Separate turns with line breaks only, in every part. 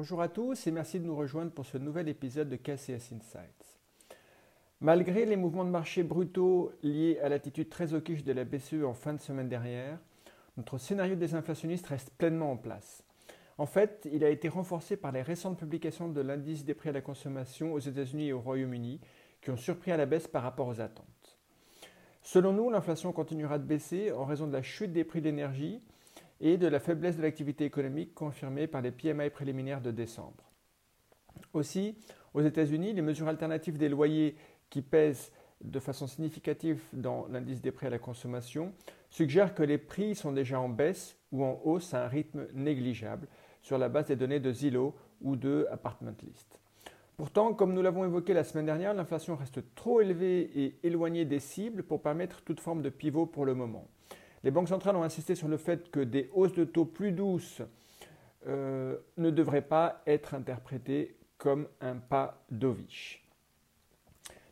Bonjour à tous et merci de nous rejoindre pour ce nouvel épisode de KCS Insights. Malgré les mouvements de marché brutaux liés à l'attitude très hawkish de la BCE en fin de semaine dernière, notre scénario désinflationniste reste pleinement en place. En fait, il a été renforcé par les récentes publications de l'indice des prix à la consommation aux États-Unis et au Royaume-Uni qui ont surpris à la baisse par rapport aux attentes. Selon nous, l'inflation continuera de baisser en raison de la chute des prix de et de la faiblesse de l'activité économique confirmée par les PMI préliminaires de décembre. Aussi, aux États-Unis, les mesures alternatives des loyers qui pèsent de façon significative dans l'indice des prix à la consommation suggèrent que les prix sont déjà en baisse ou en hausse à un rythme négligeable sur la base des données de Zillow ou de Apartment List. Pourtant, comme nous l'avons évoqué la semaine dernière, l'inflation reste trop élevée et éloignée des cibles pour permettre toute forme de pivot pour le moment. Les banques centrales ont insisté sur le fait que des hausses de taux plus douces euh, ne devraient pas être interprétées comme un pas d'oviche.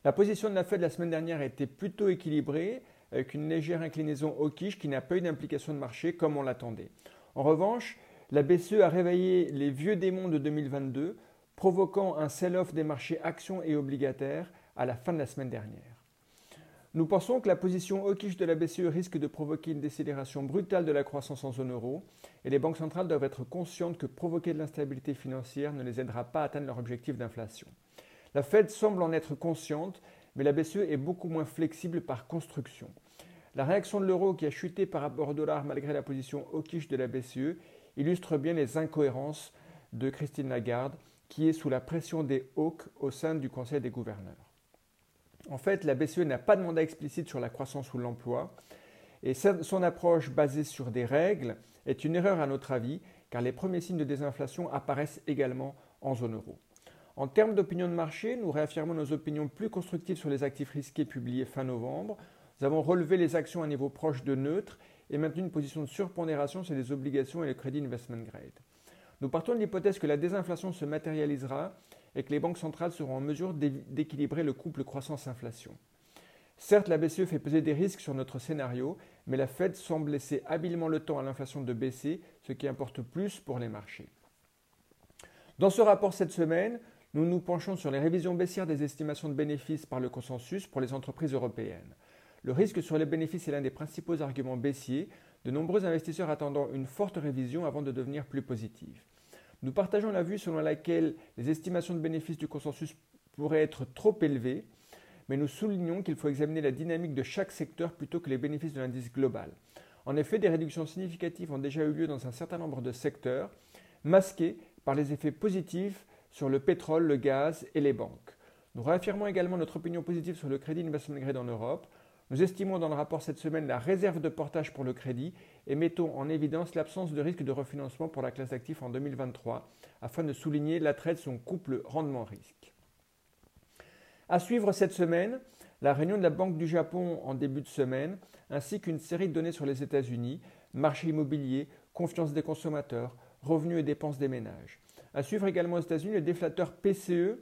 La position de la Fed la semaine dernière était plutôt équilibrée, avec une légère inclinaison au quiche qui n'a pas eu d'implication de marché comme on l'attendait. En revanche, la BCE a réveillé les vieux démons de 2022, provoquant un sell-off des marchés actions et obligataires à la fin de la semaine dernière. Nous pensons que la position hawkish de la BCE risque de provoquer une décélération brutale de la croissance en zone euro et les banques centrales doivent être conscientes que provoquer de l'instabilité financière ne les aidera pas à atteindre leur objectif d'inflation. La Fed semble en être consciente, mais la BCE est beaucoup moins flexible par construction. La réaction de l'euro qui a chuté par rapport au dollar malgré la position hawkish de la BCE illustre bien les incohérences de Christine Lagarde, qui est sous la pression des hawks au sein du Conseil des gouverneurs. En fait, la BCE n'a pas de mandat explicite sur la croissance ou l'emploi, et son approche basée sur des règles est une erreur à notre avis, car les premiers signes de désinflation apparaissent également en zone euro. En termes d'opinion de marché, nous réaffirmons nos opinions plus constructives sur les actifs risqués publiés fin novembre. Nous avons relevé les actions à un niveau proche de neutre et maintenu une position de surpondération sur les obligations et le crédit investment grade. Nous partons de l'hypothèse que la désinflation se matérialisera et que les banques centrales seront en mesure d'équilibrer le couple croissance-inflation. Certes, la BCE fait peser des risques sur notre scénario, mais la Fed semble laisser habilement le temps à l'inflation de baisser, ce qui importe plus pour les marchés. Dans ce rapport cette semaine, nous nous penchons sur les révisions baissières des estimations de bénéfices par le consensus pour les entreprises européennes. Le risque sur les bénéfices est l'un des principaux arguments baissiers, de nombreux investisseurs attendant une forte révision avant de devenir plus positifs. Nous partageons la vue selon laquelle les estimations de bénéfices du consensus pourraient être trop élevées, mais nous soulignons qu'il faut examiner la dynamique de chaque secteur plutôt que les bénéfices de l'indice global. En effet, des réductions significatives ont déjà eu lieu dans un certain nombre de secteurs, masquées par les effets positifs sur le pétrole, le gaz et les banques. Nous réaffirmons également notre opinion positive sur le crédit investment grade en Europe. Nous estimons dans le rapport cette semaine la réserve de portage pour le crédit et mettons en évidence l'absence de risque de refinancement pour la classe d'actifs en 2023 afin de souligner l'attrait de son couple rendement-risque. À suivre cette semaine, la réunion de la Banque du Japon en début de semaine, ainsi qu'une série de données sur les États-Unis, marché immobilier, confiance des consommateurs, revenus et dépenses des ménages. À suivre également aux États-Unis le déflateur PCE,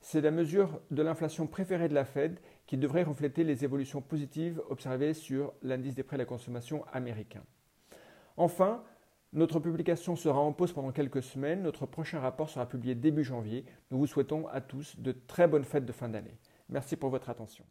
c'est la mesure de l'inflation préférée de la Fed qui devrait refléter les évolutions positives observées sur l'indice des prix à la consommation américain. Enfin, notre publication sera en pause pendant quelques semaines. Notre prochain rapport sera publié début janvier. Nous vous souhaitons à tous de très bonnes fêtes de fin d'année. Merci pour votre attention.